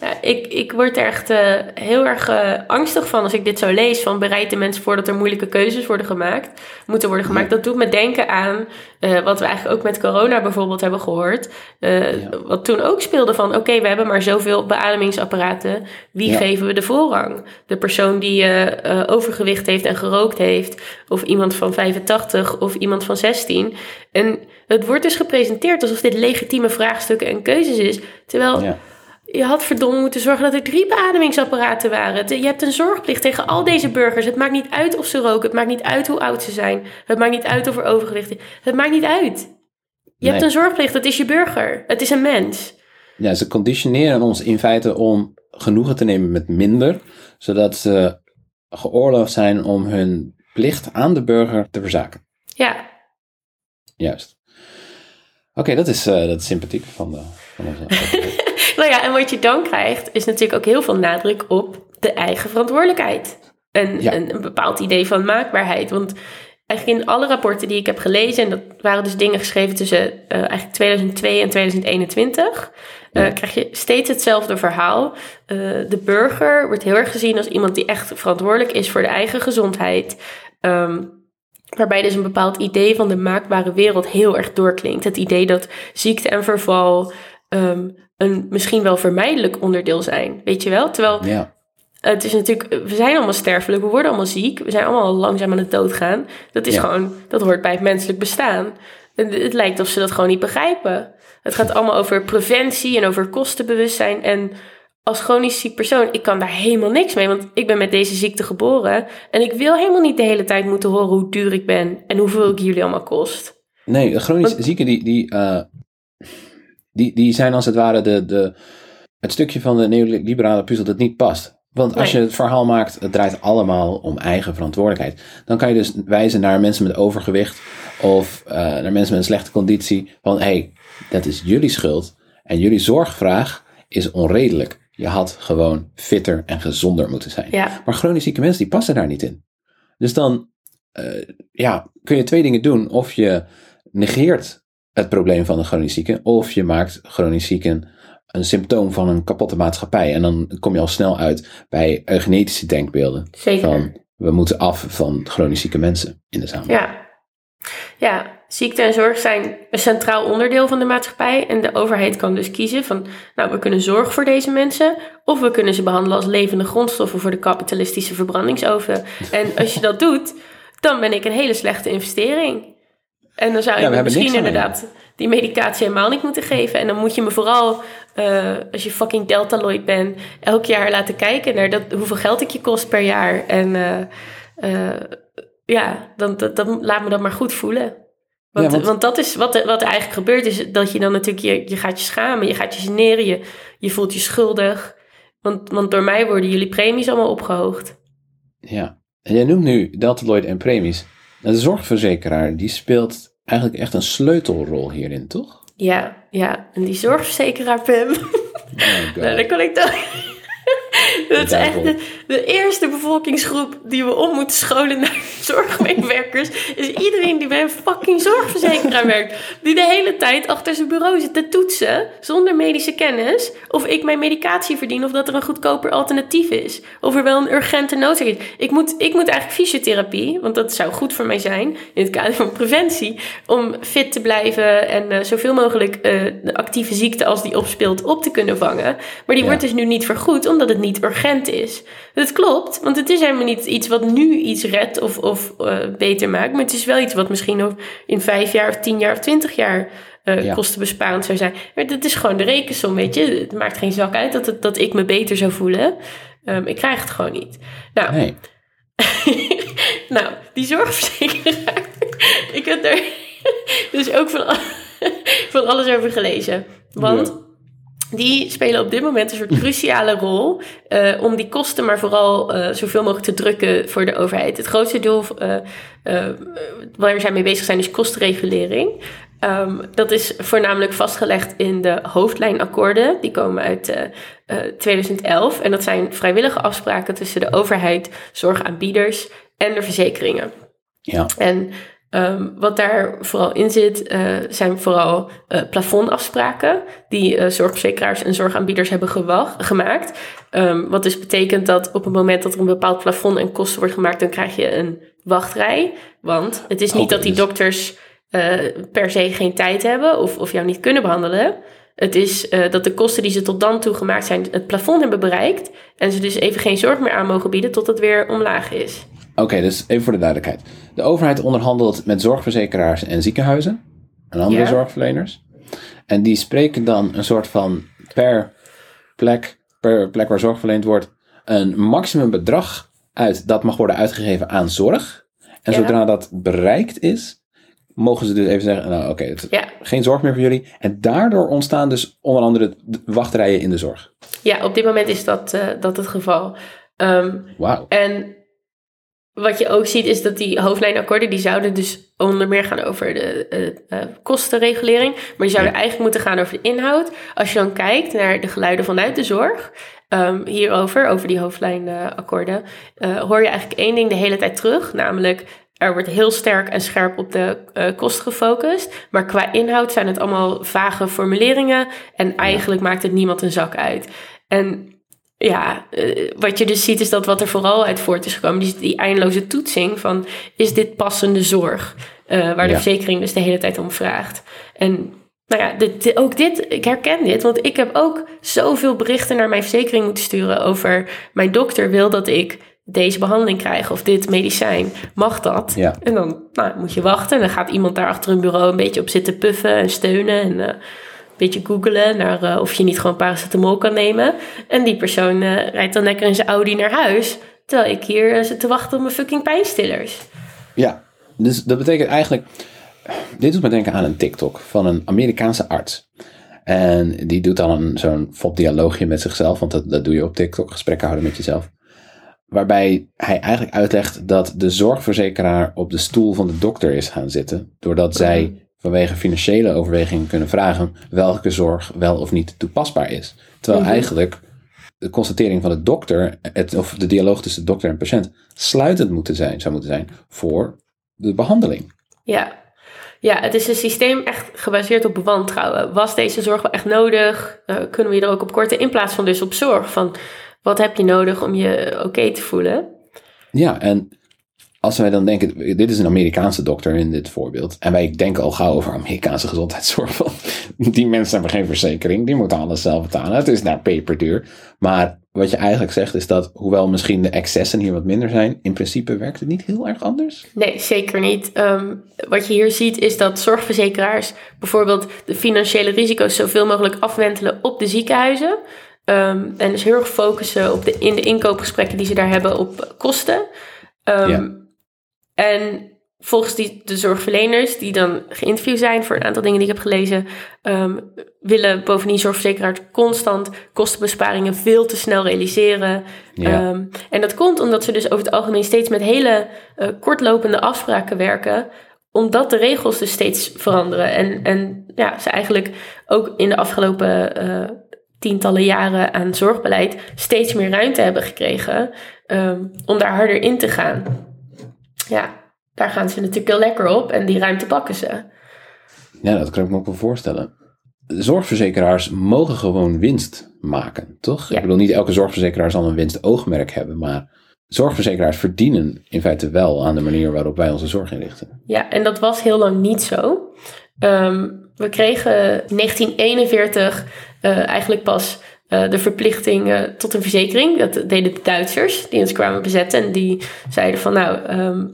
Ja ik, ik word er echt eh, heel erg eh, angstig van als ik dit zo lees. Van bereid de mensen voor dat er moeilijke keuzes worden gemaakt, moeten worden gemaakt. Dat doet me denken aan eh, wat we eigenlijk ook met corona bijvoorbeeld hebben gehoord. Eh, Ja. Wat toen ook speelde van oké, we hebben maar zoveel beademingsapparaten. Wie Ja. geven we de voorrang? De persoon die overgewicht heeft en gerookt heeft. Of iemand van 85 of iemand van 16. En het wordt dus gepresenteerd alsof dit legitieme vraagstukken en keuzes is. Terwijl. Je had verdomme moeten zorgen dat er drie beademingsapparaten waren. Je hebt een zorgplicht tegen al deze burgers. Het maakt niet uit of ze roken. Het maakt niet uit hoe oud ze zijn. Het maakt niet uit of er overgewicht is. Het maakt niet uit. Je hebt een zorgplicht. Het is je burger. Het is een mens. Ja, ze conditioneren ons in feite om genoegen te nemen met minder, zodat ze geoorloofd zijn om hun plicht aan de burger te verzaken. Ja, Juist. Oké, dat, is, eh, dat is sympathiek van, de, van onze. nou ja, en wat je dan krijgt, is natuurlijk ook heel veel nadruk op de eigen verantwoordelijkheid. En Ja. een, een bepaald idee van maakbaarheid. Want eigenlijk in alle rapporten die ik heb gelezen, en dat waren dus dingen geschreven tussen eh, eigenlijk 2002 en 2021, eh, krijg je steeds hetzelfde verhaal. Eh, de burger wordt heel erg gezien als iemand die echt verantwoordelijk is voor de eigen gezondheid. Ehm, Waarbij dus een bepaald idee van de maakbare wereld heel erg doorklinkt. Het idee dat ziekte en verval ehm, een misschien wel vermijdelijk onderdeel zijn. Weet je wel? Terwijl Ja, het is natuurlijk, we zijn allemaal sterfelijk, we worden allemaal ziek, we zijn allemaal langzaam aan het doodgaan. Dat is Ja. gewoon, dat hoort bij het menselijk bestaan. En het lijkt of ze dat gewoon niet begrijpen. Het gaat allemaal over preventie en over kostenbewustzijn. En als chronisch ziek persoon, ik kan daar helemaal niks mee, want ik ben met deze ziekte geboren. En ik wil helemaal niet de hele tijd moeten horen hoe duur ik ben en hoeveel ik jullie allemaal kost. nee, chronisch zieken die, die, eh, die, die zijn als het ware de, de, het stukje van de neoliberale puzzel dat niet past. Want als Nee. je het verhaal maakt, het draait allemaal om eigen verantwoordelijkheid. Dan kan je dus wijzen naar mensen met overgewicht of eh, naar mensen met een slechte conditie. Van hé, hey, dat is jullie schuld en jullie zorgvraag is onredelijk. Je had gewoon fitter en gezonder moeten zijn. Ja, Maar chronisch zieke mensen die passen daar niet in. Dus dan eh, ja, kun je twee dingen doen. Of je negeert het probleem van de chronisch zieken, of je maakt chronisch zieken een symptoom van een kapotte maatschappij. En dan kom je al snel uit bij eugenetische denkbeelden. zeker. Van we moeten af van chronisch zieke mensen in de samenleving. Ja. ja, ziekte en zorg zijn een centraal onderdeel van de maatschappij. En de overheid kan dus kiezen van, nou, we kunnen zorgen voor deze mensen. Of we kunnen ze behandelen als levende grondstoffen voor de kapitalistische verbrandingsoven. En als je dat doet, dan ben ik een hele slechte investering. En dan zou je Ja, misschien inderdaad die medicatie helemaal niet moeten geven. En dan moet je me vooral, eh, als je fucking deltaloid bent, elk jaar laten kijken naar dat, hoeveel geld ik je kost per jaar. En eh, eh, ja, dan, dat, dat, laat me dat maar goed voelen. Want, Ja, want- want dat is wat, er- wat er eigenlijk gebeurt, is dat je dan natuurlijk, je, je gaat je schamen, je gaat je generen, je, je voelt je schuldig. Want, want door mij worden jullie premies allemaal opgehoogd. Ja. En jij noemt nu Deltaloid en premies. En de zorgverzekeraar die speelt eigenlijk echt een sleutelrol hierin, toch? Ja, ja. En die zorgverzekeraar, Pim. Oh. Nou, dan kan ik dan. dat is echt. De eerste bevolkingsgroep die we om moeten scholen naar zorgmedewerkers is iedereen die bij een fucking zorgverzekeraar werkt. Die de hele tijd achter zijn bureau zit te toetsen zonder medische kennis of ik mijn medicatie verdien of dat er een goedkoper alternatief is. Of er wel een urgente noodzaak is. Ik moet, ik moet eigenlijk fysiotherapie, want dat zou goed voor mij zijn in het kader van preventie, om fit te blijven en uh, zoveel mogelijk uh, de actieve ziekte als die opspeelt op te kunnen vangen. Maar die wordt dus nu niet vergoed omdat het niet urgent is. Dat klopt, want het is helemaal niet iets wat nu iets redt of, of uh, beter maakt. Maar het is wel iets wat misschien nog in vijf jaar of tien jaar of twintig jaar uh, ja. kostenbesparend zou zijn. Maar dat is gewoon de rekensom, weet je. Het maakt geen zak uit dat, het, dat ik me beter zou voelen. Um, ik krijg het gewoon niet. Nou, Nee. nou die zorgverzekeraar. ik heb er dus ook van, van alles over gelezen. Want... Ja. Die spelen op dit moment een soort cruciale rol uh, om die kosten maar vooral uh, zoveel mogelijk te drukken voor de overheid. Het grootste deel uh, waar zij mee bezig zijn is kostenregulering. Um, dat is voornamelijk vastgelegd in de hoofdlijnakkoorden. Die komen uit 2011 en dat zijn vrijwillige afspraken tussen de overheid, zorgaanbieders en de verzekeringen. Ja. En Um, wat daar vooral in zit, uh, zijn vooral uh, plafondafspraken die uh, zorgverzekeraars en zorgaanbieders hebben gemaakt. Um, wat dus betekent dat op het moment dat er een bepaald plafond en kosten wordt gemaakt, dan krijg je een wachtrij. Want het is niet Okay, dat die dokters per se geen tijd hebben of, of jou niet kunnen behandelen. Het is dat de kosten die ze tot dan toe gemaakt zijn, het plafond hebben bereikt. En ze dus even geen zorg meer aan mogen bieden tot het weer omlaag is. Oké, dus even voor de duidelijkheid. De overheid onderhandelt met zorgverzekeraars en ziekenhuizen en andere zorgverleners. En die spreken dan een soort van per plek, per plek waar zorg verleend wordt, een maximum bedrag uit dat mag worden uitgegeven aan zorg. En zodra dat bereikt is, mogen ze dus even zeggen, nou oké, geen zorg meer voor jullie. En daardoor ontstaan dus onder andere de wachtrijen in de zorg. Ja, op dit moment is dat, uh, dat het geval. Um, Wauw. en wat je ook ziet is dat die hoofdlijnakkoorden, die zouden dus onder meer gaan over de uh, uh, kostenregulering. Maar die zouden Ja. eigenlijk moeten gaan over de inhoud. Als je dan kijkt naar de geluiden vanuit de zorg, um, hierover, over die hoofdlijnakkoorden, uh, hoor je eigenlijk één ding de hele tijd terug. Namelijk, er wordt heel sterk en scherp op de uh, kosten gefocust. Maar qua inhoud zijn het allemaal vage formuleringen. En eigenlijk maakt het niemand een zak uit. En ja, uh, wat je dus ziet is dat wat er vooral uit voort is gekomen, die, die eindeloze toetsing van is dit passende zorg? Uh, waar de verzekering dus de hele tijd om vraagt. En nou ja, dit, ook dit, ik herken dit, want ik heb ook zoveel berichten naar mijn verzekering moeten sturen over mijn dokter wil dat ik deze behandeling krijg of dit medicijn. Mag dat? Ja. En dan nou, moet je wachten en dan gaat iemand daar achter een bureau een beetje op zitten puffen en steunen en eh, beetje googelen naar uh, of je niet gewoon paracetamol kan nemen. En die persoon uh, rijdt dan lekker in zijn Audi naar huis, terwijl ik hier uh, zit te wachten op mijn fucking pijnstillers. Ja, dus dat betekent eigenlijk. Dit doet me denken aan een TikTok van een Amerikaanse arts. En die doet dan een, zo'n fopdialoogje met zichzelf, want dat, dat doe je op TikTok, gesprekken houden met jezelf. Waarbij hij eigenlijk uitlegt dat de zorgverzekeraar op de stoel van de dokter is gaan zitten. Doordat zij vanwege financiële overwegingen kunnen vragen welke zorg wel of niet toepasbaar is. Terwijl Mhm. eigenlijk de constatering van de dokter, het, of de dialoog tussen de dokter en patiënt, sluitend moeten zijn, zou moeten zijn voor de behandeling. Ja. Ja, het is een systeem echt gebaseerd op wantrouwen. Was deze zorg wel echt nodig? Uh, kunnen we je er ook op korten? In plaats van dus op zorg. Van wat heb je nodig om je oké okay te voelen? Ja, en als wij dan denken, dit is een Amerikaanse dokter in dit voorbeeld. En wij denken al gauw over Amerikaanse gezondheidszorg. Van, die mensen hebben geen verzekering, die moeten alles zelf betalen. Het is daar peperduur. Maar wat je eigenlijk zegt is dat, hoewel misschien de excessen hier wat minder zijn, in principe werkt het niet heel erg anders. Nee, zeker niet. Um, wat je hier ziet is dat zorgverzekeraars bijvoorbeeld de financiële risico's zoveel mogelijk afwentelen op de ziekenhuizen. Um, en dus heel erg focussen op de, in de inkoopgesprekken die ze daar hebben op kosten. Um, Ja. En volgens die, de zorgverleners die dan geïnterviewd zijn voor een aantal dingen die ik heb gelezen, um, willen bovendien zorgverzekeraars constant kostenbesparingen veel te snel realiseren. Ja. Um, en dat komt omdat ze dus over het algemeen steeds met hele uh, kortlopende afspraken werken omdat de regels dus steeds veranderen. En, en ja, ze eigenlijk ook in de afgelopen uh, tientallen jaren aan zorgbeleid steeds meer ruimte hebben gekregen. ehm, om daar harder in te gaan. Ja, daar gaan ze natuurlijk heel lekker op en die ruimte pakken ze. Ja, dat kan ik me ook wel voorstellen. Zorgverzekeraars mogen gewoon winst maken, toch? Ja. Ik bedoel, niet elke zorgverzekeraar zal een winstoogmerk hebben, maar zorgverzekeraars verdienen in feite wel aan de manier waarop wij onze zorg inrichten. Ja, en dat was heel lang niet zo. Ehm, we kregen 1941 eh, eigenlijk pas eh, de verplichting tot een verzekering. Dat deden de Duitsers die ons kwamen bezetten. En die zeiden van nou, ehm,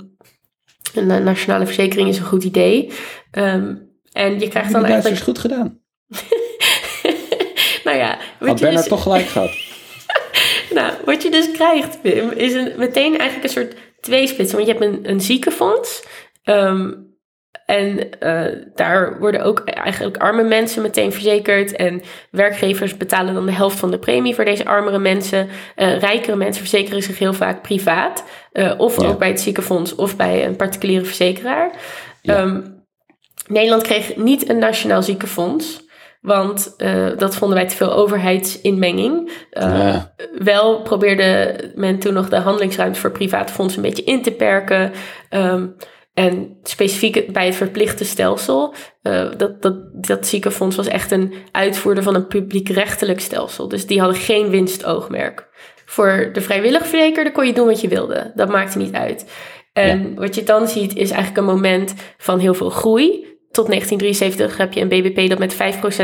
een eh, nationale verzekering is een goed idee. Ehm, en je krijgt dan de Duitsers eigenlijk... goed gedaan. nou ja, wat Had Bernard dus, toch gelijk gehad. nou, wat je dus krijgt, Pim, is een, meteen eigenlijk een soort tweesplitsing. Want je hebt een, een ziekenfonds... Ehm, en uh, daar worden ook eigenlijk arme mensen meteen verzekerd. En werkgevers betalen dan de helft van de premie voor deze armere mensen. Uh, rijkere mensen verzekeren zich heel vaak privaat. Uh, of ja. ook bij het ziekenfonds of bij een particuliere verzekeraar. Ja. Um, Nederland kreeg niet een nationaal ziekenfonds. Want dat vonden wij te veel overheidsinmenging. Ja. Wel probeerde men toen nog de handelingsruimte voor private fondsen een beetje in te perken. Um, en specifiek bij het verplichte stelsel, uh, dat, dat, dat ziekenfonds was echt een uitvoerder van een publiekrechtelijk stelsel. Dus die hadden geen winstoogmerk. Voor de vrijwillig verzekerde kon je doen wat je wilde. Dat maakte niet uit. En ja. wat je dan ziet is eigenlijk een moment van heel veel groei. Tot 1973 heb je een BBP dat met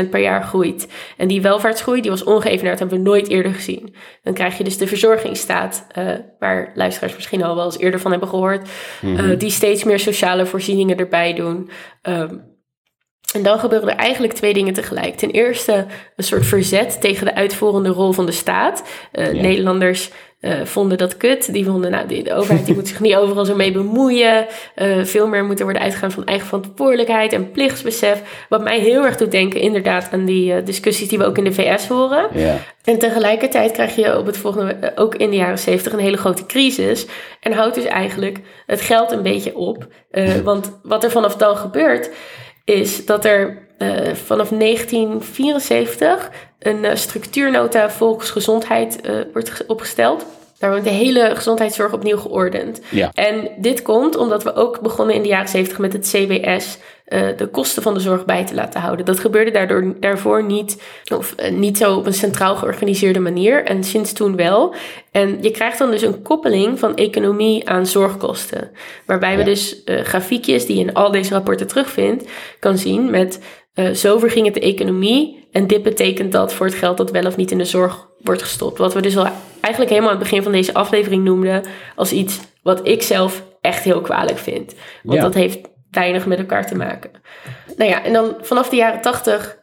5% per jaar groeit. En die welvaartsgroei die was ongeëvenaard, hebben we nooit eerder gezien. Dan krijg je dus de verzorgingsstaat, uh, waar luisteraars misschien al wel eens eerder van hebben gehoord. Mm -hmm. uh, die steeds meer sociale voorzieningen erbij doen. Um, en dan gebeuren er eigenlijk twee dingen tegelijk. Ten eerste een soort verzet tegen de uitvoerende rol van de staat. Uh, ja. Nederlanders uh, vonden dat kut. Die vonden, nou, de, de overheid die moet zich niet overal zo mee bemoeien. Uh, veel meer moet er worden uitgegaan van eigen verantwoordelijkheid en plichtsbesef. Wat mij heel erg doet denken inderdaad aan die uh, discussies die we ook in de VS horen. Ja. En tegelijkertijd krijg je op het volgende, ook in de jaren zeventig, een hele grote crisis. En houdt dus eigenlijk het geld een beetje op. want wat er vanaf dan gebeurt, is dat er uh, vanaf 1974 een uh, structuurnota volksgezondheid uh, wordt opgesteld. Daar wordt de hele gezondheidszorg opnieuw geordend. Ja. En dit komt omdat we ook begonnen in de jaren 70 met het CBS de kosten van de zorg bij te laten houden. Dat gebeurde daardoor, daarvoor niet, of niet zo op een centraal georganiseerde manier. En sinds toen wel. En je krijgt dan dus een koppeling van economie aan zorgkosten. Waarbij ja. we dus uh, grafiekjes die je in al deze rapporten terugvindt, kan zien met zo verging het de economie. En dit betekent dat voor het geld dat wel of niet in de zorg wordt gestopt. Wat we dus al eigenlijk helemaal aan het begin van deze aflevering noemden als iets wat ik zelf echt heel kwalijk vind. Want Ja. dat heeft weinig met elkaar te maken. Nou ja, en dan vanaf de jaren tachtig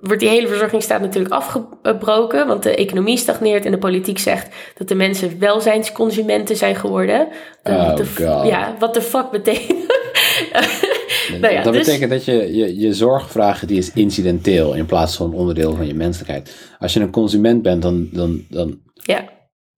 wordt die hele verzorgingsstaat natuurlijk afgebroken, want de economie stagneert en de politiek zegt dat de mensen welzijnsconsumenten zijn geworden. Oh, de, God. Ja, wat de fuck betekent. nou ja, dat dus- betekent dat je, je je zorgvraag die is incidenteel in plaats van onderdeel van je menselijkheid. Als je een consument bent, dan, dan, dan Ja,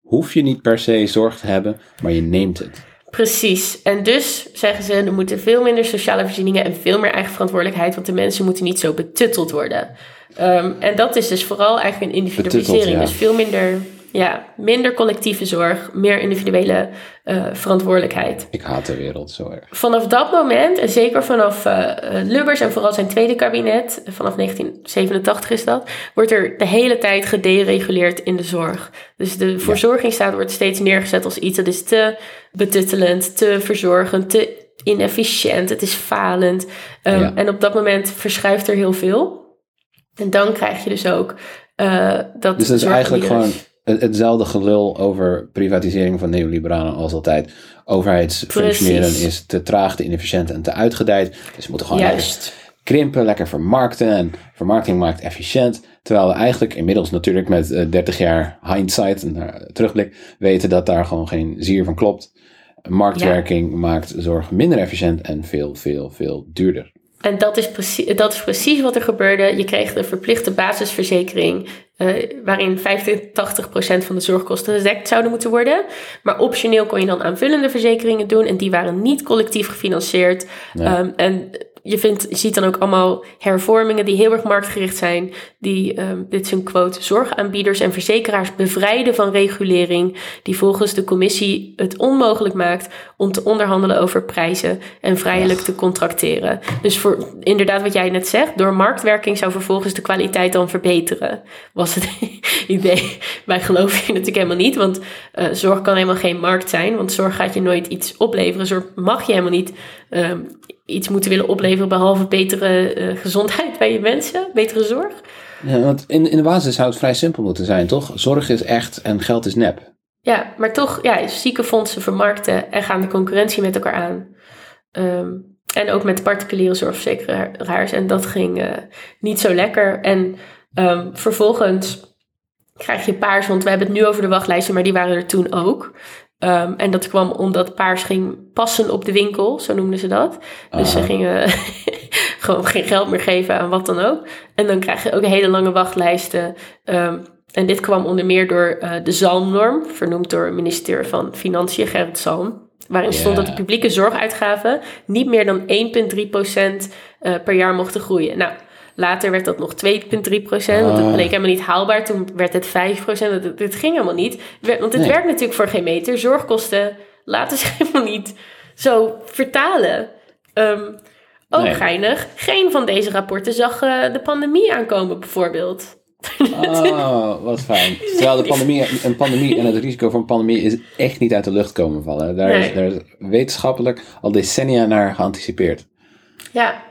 hoef je niet per se zorg te hebben, maar je neemt het. precies. En dus zeggen ze, er moeten veel minder sociale voorzieningen en veel meer eigen verantwoordelijkheid, want de mensen moeten niet zo betutteld worden. Ehm, en dat is dus vooral eigenlijk een individualisering. Ja. Dus veel minder, ja, minder collectieve zorg, meer individuele eh, verantwoordelijkheid. Ik haat de wereld zo erg. Vanaf dat moment, en zeker vanaf eh, eh, Lubbers en vooral zijn tweede kabinet, vanaf 1987 is dat, wordt er de hele tijd gedereguleerd in de zorg. Dus de verzorgingsstaat wordt steeds neergezet als iets dat is te betuttelend, te verzorgend, te inefficiënt, het is falend. Um, Ja. En op dat moment verschuift er heel veel. En dan krijg je dus ook uh, dat. Dus dat is eigenlijk gewoon hetzelfde gelul over privatisering van neoliberalen als altijd. Overheidsfunctioneren is te traag, te inefficiënt en te uitgedijd. Dus we moeten gewoon Juist. krimpen, lekker vermarkten. En vermarkting maakt efficiënt. Terwijl we eigenlijk inmiddels natuurlijk met eh, 30 jaar hindsight en eh, terugblik weten dat daar gewoon geen zier van klopt. Marktwerking maakt zorg minder efficiënt en veel, veel, veel duurder. En dat is, precies, dat is precies wat er gebeurde. Je kreeg de verplichte basisverzekering, eh, waarin 85% van de zorgkosten gedekt zouden moeten worden. Maar optioneel kon je dan aanvullende verzekeringen doen en die waren niet collectief gefinancierd. Nee. Ehm, en je, vindt, je ziet dan ook allemaal hervormingen die heel erg marktgericht zijn. Die, ehm, dit is een quote, zorgaanbieders en verzekeraars bevrijden van regulering. Die volgens de commissie het onmogelijk maakt om te onderhandelen over prijzen en vrijelijk te contracteren. Dus voor inderdaad wat jij net zegt, door marktwerking zou vervolgens de kwaliteit dan verbeteren. Was het idee. Wij geloven hier natuurlijk helemaal niet, want uh, zorg kan helemaal geen markt zijn. Want zorg gaat je nooit iets opleveren. Zorg mag je helemaal niet um, iets moeten willen opleveren behalve betere uh, gezondheid bij je mensen, betere zorg. Ja, want in, in de basis zou het vrij simpel moeten zijn, toch? Zorg is echt en geld is nep. Ja, maar toch, ja, ziekenfondsen vermarkten en gaan de concurrentie met elkaar aan. Um, en ook met particuliere zorgverzekeraars. En dat ging uh, niet zo lekker. En um, vervolgens krijg je paars, want we hebben het nu over de wachtlijsten, maar die waren er toen ook. Um, en dat kwam omdat paars ging passen op de winkel, zo noemden ze dat. Dus ze gingen gewoon geen geld meer geven aan wat dan ook. En dan krijg je ook hele lange wachtlijsten. Um, en dit kwam onder meer door uh, de Zalmnorm, vernoemd door minister van Financiën Gerrit Zalm. Waarin stond dat de publieke zorguitgaven niet meer dan 1,3% uh, per jaar mochten groeien. Nou, Later werd dat nog 2,3 procent, want het ah. bleek helemaal niet haalbaar. Toen werd het 5 procent. Dit ging helemaal niet. Want het werkt natuurlijk voor geen meter. Zorgkosten laten zich helemaal niet zo vertalen. Um, ook nee. geinig. Geen van deze rapporten zag uh, de pandemie aankomen, bijvoorbeeld. Oh, wat fijn. Terwijl de pandemie, een pandemie en het risico van een pandemie is echt niet uit de lucht komen vallen. Daar, nee. is, daar is wetenschappelijk al decennia naar geanticipeerd. Ja,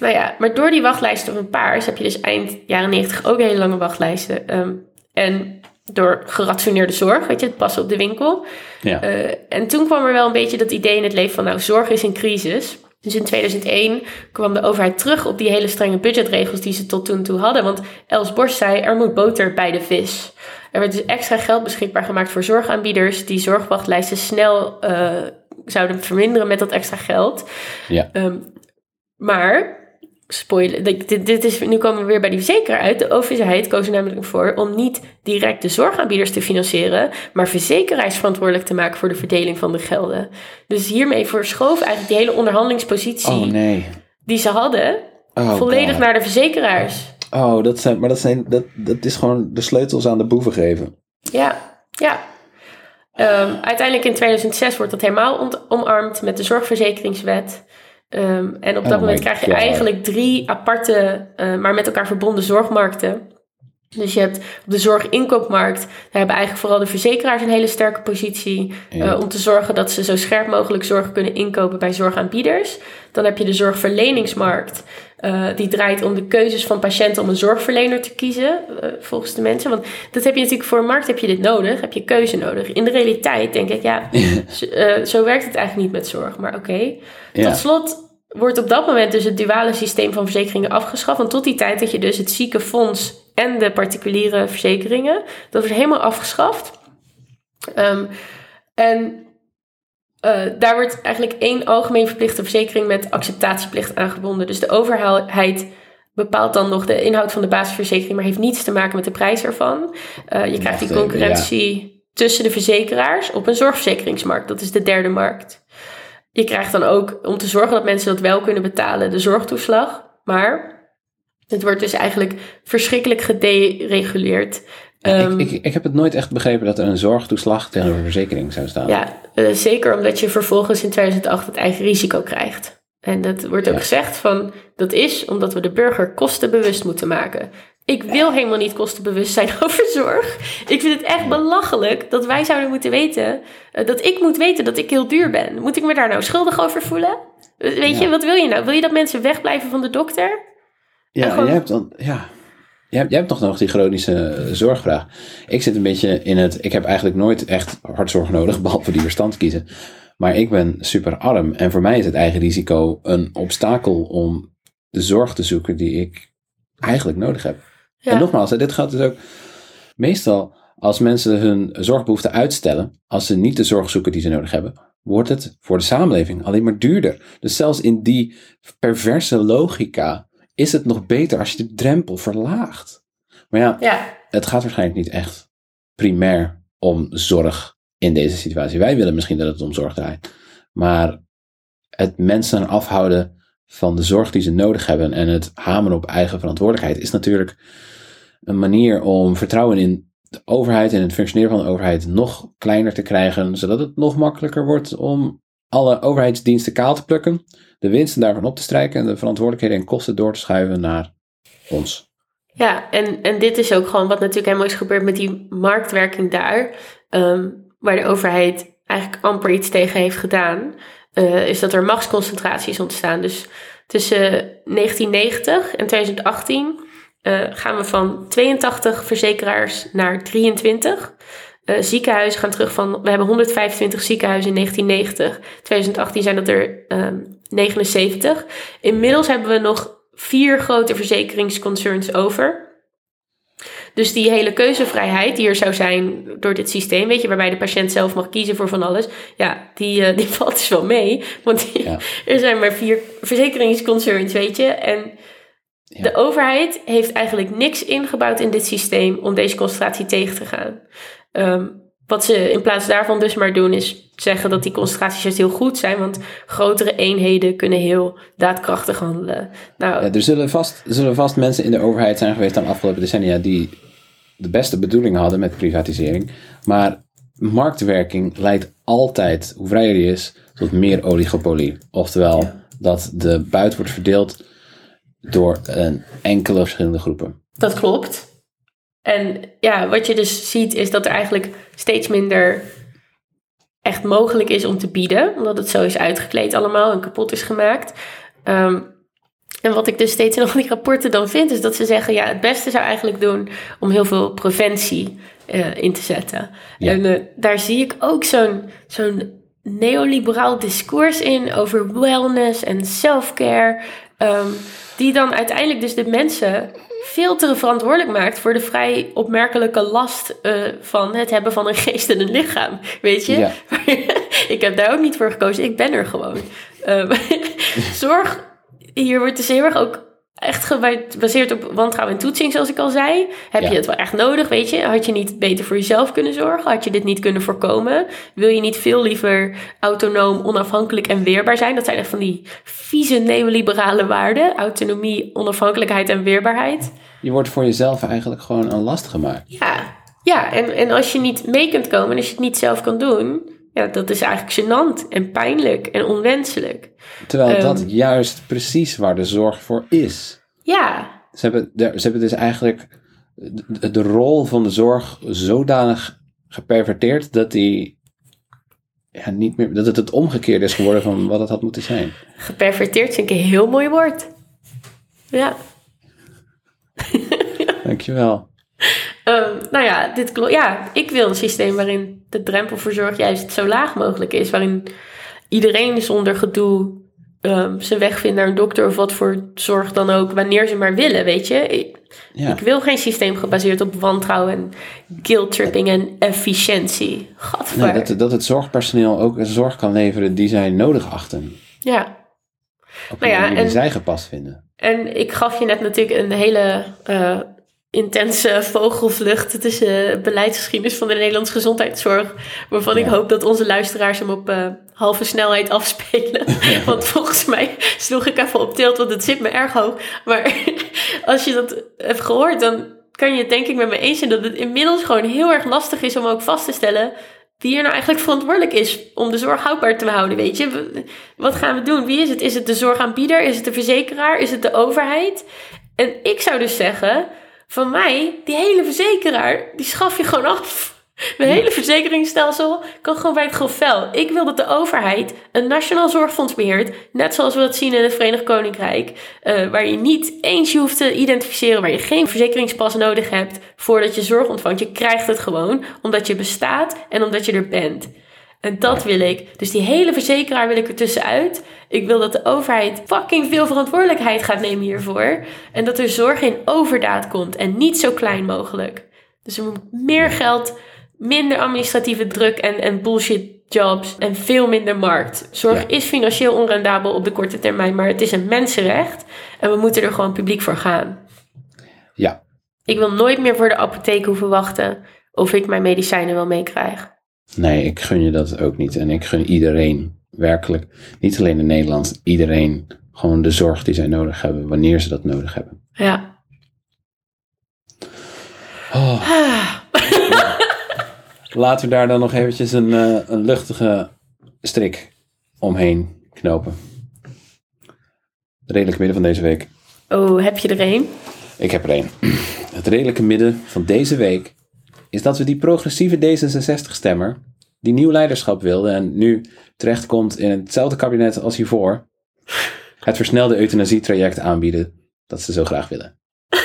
nou ja, maar door die wachtlijsten van paars heb je dus eind jaren 90 ook hele lange wachtlijsten. Um, en door gerationeerde zorg, weet je, het passen op de winkel. Ja. Uh, en toen kwam er wel een beetje dat idee in het leven van, nou, zorg is een crisis. Dus in 2001 kwam de overheid terug op die hele strenge budgetregels die ze tot toen toe hadden. Want Els Borst zei, er moet boter bij de vis. Er werd dus extra geld beschikbaar gemaakt voor zorgaanbieders die zorgwachtlijsten snel uh, zouden verminderen met dat extra geld. Ja. Um, maar spoiler, dit, dit is, nu komen we weer bij die verzekeraar uit. De overheid koos er namelijk voor om niet direct de zorgaanbieders te financieren, maar verzekeraars verantwoordelijk te maken voor de verdeling van de gelden. Dus hiermee verschoof eigenlijk die hele onderhandelingspositie oh, nee. die ze hadden, oh, volledig God. naar de verzekeraars. Oh, dat, zijn, maar dat, zijn, dat, dat is gewoon de sleutels aan de boeven geven. Ja, ja. Um, uiteindelijk in 2006 wordt dat helemaal omarmd met de zorgverzekeringswet. Um, en op dat oh moment krijg je God. eigenlijk drie aparte, uh, maar met elkaar verbonden zorgmarkten. Dus je hebt op de zorginkoopmarkt, daar hebben eigenlijk vooral de verzekeraars een hele sterke positie. Ja. Uh, om te zorgen dat ze zo scherp mogelijk zorg kunnen inkopen bij zorgaanbieders. Dan heb je de zorgverleningsmarkt. Uh, die draait om de keuzes van patiënten om een zorgverlener te kiezen, uh, volgens de mensen. Want dat heb je natuurlijk voor een markt heb je dit nodig, heb je keuze nodig. In de realiteit denk ik, ja, zo, zo werkt het eigenlijk niet met zorg. Maar oké. Okay. Ja. Tot slot wordt op dat moment dus het duale systeem van verzekeringen afgeschaft. Want tot die tijd dat je dus het ziekenfonds en de particuliere verzekeringen, dat wordt helemaal afgeschaft. Um, en uh, daar wordt eigenlijk één algemeen verplichte verzekering met acceptatieplicht aangebonden. Dus de overheid bepaalt dan nog de inhoud van de basisverzekering, maar heeft niets te maken met de prijs ervan. Uh, je krijgt die concurrentie ja. tussen de verzekeraars op een zorgverzekeringsmarkt. Dat is de derde markt. Je krijgt dan ook, om te zorgen dat mensen dat wel kunnen betalen, de zorgtoeslag. Maar het wordt dus eigenlijk verschrikkelijk gedereguleerd. Ja, um, ik, ik, ik, heb het nooit echt begrepen dat er een zorgtoeslag tegenover verzekering zou staan. Ja, uh, zeker omdat je vervolgens in 2008 het eigen risico krijgt. En dat wordt ook ja. gezegd van, dat is omdat we de burger kostenbewust moeten maken. Ik wil helemaal niet kostenbewust zijn over zorg. Ik vind het echt belachelijk dat wij zouden moeten weten, uh, dat ik moet weten dat ik heel duur ben. Moet ik me daar nou schuldig over voelen? Weet ja. je, wat wil je nou? Wil je dat mensen wegblijven van de dokter? Ja, gewoon... jij hebt dan, ja. Jij hebt, jij hebt toch nog die chronische zorgvraag. Ik zit een beetje in het, ik heb eigenlijk nooit echt hartzorg nodig, behalve die verstand kiezen. Maar ik ben super arm en voor mij is het eigen risico een obstakel om de zorg te zoeken die ik eigenlijk nodig heb. Ja. En nogmaals, dit gaat dus ook meestal als mensen hun zorgbehoeften uitstellen, als ze niet de zorg zoeken die ze nodig hebben, wordt het voor de samenleving alleen maar duurder. Dus zelfs in die perverse logica is het nog beter als je de drempel verlaagt. Maar ja, ja. het gaat waarschijnlijk niet echt primair om zorg in deze situatie. Wij willen misschien dat het om zorg draait. Maar het mensen afhouden van de zorg die ze nodig hebben en het hameren op eigen verantwoordelijkheid is natuurlijk een manier om vertrouwen in de overheid en het functioneren van de overheid nog kleiner te krijgen, zodat het nog makkelijker wordt om alle overheidsdiensten kaal te plukken, de winsten daarvan op te strijken en de verantwoordelijkheden en kosten door te schuiven naar ons. Ja, en, en dit is ook gewoon wat natuurlijk helemaal is gebeurd met die marktwerking daar, ehm, waar de overheid eigenlijk amper iets tegen heeft gedaan, uh, is dat er machtsconcentratie is ontstaan. Dus tussen 1990 en 2018 uh, eh, gaan we van 82 verzekeraars naar 23. Uh, ziekenhuizen gaan terug van, we hebben 125 ziekenhuizen in 1990. 2018 zijn dat er 79. Ehm, Inmiddels hebben we nog vier grote verzekeringsconcerns over. Dus die hele keuzevrijheid die er zou zijn door dit systeem, weet je, waarbij de patiënt zelf mag kiezen voor van alles, ja, die, uh, die valt dus wel mee. Want er zijn maar vier verzekeringsconcerns, weet je. En de overheid heeft eigenlijk niks ingebouwd in dit systeem om deze concentratie tegen te gaan. Um, wat ze in plaats daarvan dus maar doen, is zeggen dat die concentraties juist heel goed zijn. Want grotere eenheden kunnen heel daadkrachtig handelen. Nou, ja, er, zullen vast, zullen vast mensen in de overheid zijn geweest de afgelopen decennia die de beste bedoelingen hadden met privatisering. Maar marktwerking leidt altijd, hoe vrijer die is, tot meer oligopolie. Oftewel, dat de buit wordt verdeeld door een enkele verschillende groepen. Dat klopt. En ja, wat je dus ziet is dat er eigenlijk steeds minder echt mogelijk is om te bieden, omdat het zo is uitgekleed allemaal en kapot is gemaakt. Ehm, en wat ik dus steeds in al die rapporten dan vind, is dat ze zeggen: ja, het beste zou eigenlijk doen om heel veel preventie uh, in te zetten. En uh, daar zie ik ook zo'n zo'n neoliberaal discours in over wellness en self-care. Um, die dan uiteindelijk dus de mensen veel te verantwoordelijk maakt voor de vrij opmerkelijke last uh, van het hebben van een geest en een lichaam. Weet je? Ja. ik heb daar ook niet voor gekozen. Ik ben er gewoon. Um, zorg, hier wordt dus heel erg ook echt gebaseerd op wantrouwen en toetsing, zoals ik al zei. Heb je het wel echt nodig, weet je? Had je niet beter voor jezelf kunnen zorgen? Had je dit niet kunnen voorkomen? Wil je niet veel liever autonoom, onafhankelijk en weerbaar zijn? Dat zijn echt van die vieze neoliberale waarden. Autonomie, onafhankelijkheid en weerbaarheid. Je wordt voor jezelf eigenlijk gewoon een last gemaakt. Ja, ja en, en als je niet mee kunt komen en als je het niet zelf kan doen ja, dat is eigenlijk gênant en pijnlijk en onwenselijk. Terwijl dat ehm, juist precies waar de zorg voor is. Ja. Ze hebben, ze hebben dus eigenlijk de, de rol van de zorg zodanig geperverteerd dat die ja, niet meer, dat het het omgekeerde is geworden van wat het had moeten zijn. Geperverteerd vind ik een heel mooi woord. Ja. Dankjewel. Um, nou ja, dit ja, ik wil een systeem waarin de drempel voor zorg juist zo laag mogelijk is. Waarin iedereen zonder gedoe um, zijn weg vindt naar een dokter of wat voor zorg dan ook, wanneer ze maar willen, weet je. Ik, ik wil geen systeem gebaseerd op wantrouwen en guilt-tripping en efficiëntie. Nee, dat, dat het zorgpersoneel ook een zorg kan leveren die zij nodig achten. Ja. Op nou ja, en, zij gepast vinden. En ik gaf je net natuurlijk een hele uh, intense vogelvlucht tussen beleidsgeschiedenis van de Nederlandse gezondheidszorg. Waarvan ik hoop dat onze luisteraars hem op uh, halve snelheid afspelen. want volgens mij sloeg ik even op tilt, want het zit me erg hoog. Maar als je dat hebt gehoord, dan kan je het denk ik met me eens zijn dat het inmiddels gewoon heel erg lastig is om ook vast te stellen wie er nou eigenlijk verantwoordelijk is om de zorg houdbaar te houden, weet je. Wat gaan we doen? Wie is het? Is het de zorgaanbieder? Is het de verzekeraar? Is het de overheid? En ik zou dus zeggen, van mij, die hele verzekeraar, die schaf je gewoon af. Mijn hele verzekeringsstelsel kan gewoon bij het grof Ik wil dat de overheid een nationaal zorgfonds beheert. Net zoals we dat zien in het Verenigd Koninkrijk. Uh, waar je niet eens je hoeft te identificeren. Waar je geen verzekeringspas nodig hebt voordat je zorg ontvangt. Je krijgt het gewoon omdat je bestaat en omdat je er bent. En dat wil ik. Dus die hele verzekeraar wil ik er tussenuit. Ik wil dat de overheid fucking veel verantwoordelijkheid gaat nemen hiervoor. En dat er zorg in overdaad komt en niet zo klein mogelijk. Dus er moet meer geld, minder administratieve druk en, en bullshit jobs en veel minder markt. Zorg is financieel onrendabel op de korte termijn, maar het is een mensenrecht. En we moeten er gewoon publiek voor gaan. Ja. Ik wil nooit meer voor de apotheek hoeven wachten of ik mijn medicijnen wel meekrijg. Nee, ik gun je dat ook niet. En ik gun iedereen, werkelijk, niet alleen in Nederland, iedereen gewoon de zorg die zij nodig hebben, wanneer ze dat nodig hebben. Ja. Oh, Ah. laten we daar dan nog eventjes een, eh, een luchtige strik omheen knopen. Het redelijke midden van deze week. Oh, heb je er een? Ik heb er één. Het redelijke midden van deze week is dat we die progressieve D66-stemmer, die nieuw leiderschap wilde en nu terechtkomt in hetzelfde kabinet als hiervoor, het versnelde euthanasietraject aanbieden dat ze zo graag willen.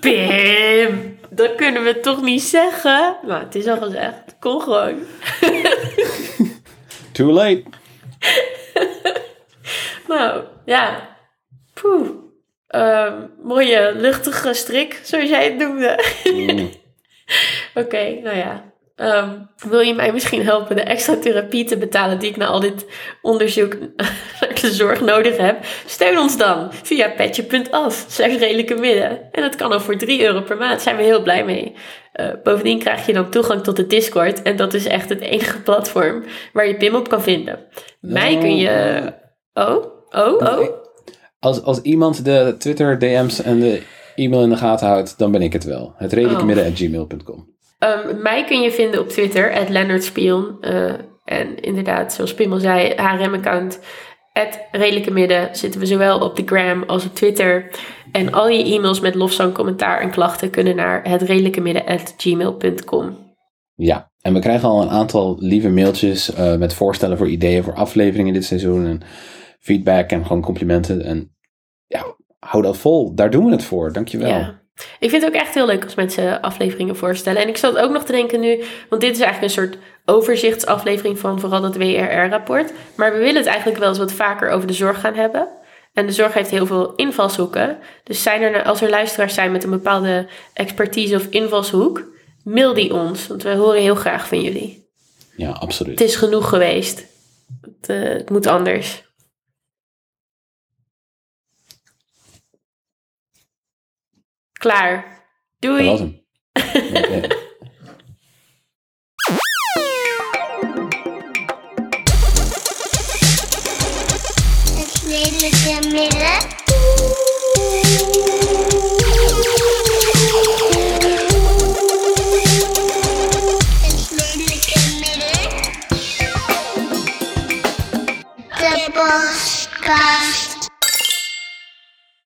Pim, dat kunnen we toch niet zeggen? Nou, het is al gezegd. Kom gewoon. Too late. Nou, ja. Poeh. Ehm, mooie luchtige strik, zoals jij het noemde. Mm. Oké, nou ja. Ehm, wil je mij misschien helpen de extra therapie te betalen die ik na al dit onderzoek naar de zorg nodig heb? Steun ons dan via petje.af, slash redelijke midden. En dat kan al voor 3 euro per maand, zijn we heel blij mee. Eh, bovendien krijg je dan toegang tot de Discord en dat is echt het enige platform waar je Pim op kan vinden. Mij kun je... Oh, oh, oh. Als, als iemand de Twitter DM's en de e-mail in de gaten houdt, dan ben ik het wel. Het redelijke Oh. midden at gmail.com. Ehm, mij kun je vinden op Twitter, at Leonard Spion. Eh, en inderdaad, zoals Pim al zei, HRM-account, at Redelijke Midden. Zitten we zowel op de gram als op Twitter. En al je e-mails met lofzang, commentaar en klachten kunnen naar het gmail.com. Ja, en we krijgen al een aantal lieve mailtjes eh, met voorstellen voor ideeën voor afleveringen dit seizoen. En feedback en gewoon complimenten. En ja, hou dat vol. Daar doen we het voor. Dankjewel. Ja. Ik vind het ook echt heel leuk als mensen afleveringen voorstellen. En ik zat ook nog te denken nu, want dit is eigenlijk een soort overzichtsaflevering van vooral dat WRR-rapport. Maar we willen het eigenlijk wel eens wat vaker over de zorg gaan hebben. En de zorg heeft heel veel invalshoeken. Dus zijn er, nou- als er luisteraars zijn met een bepaalde expertise of invalshoek, mail die ons. Want we horen heel graag van jullie. Ja, absoluut. Het is genoeg geweest. Het, eh, het moet anders. Klaar. Doei. Dat was hem. Oké.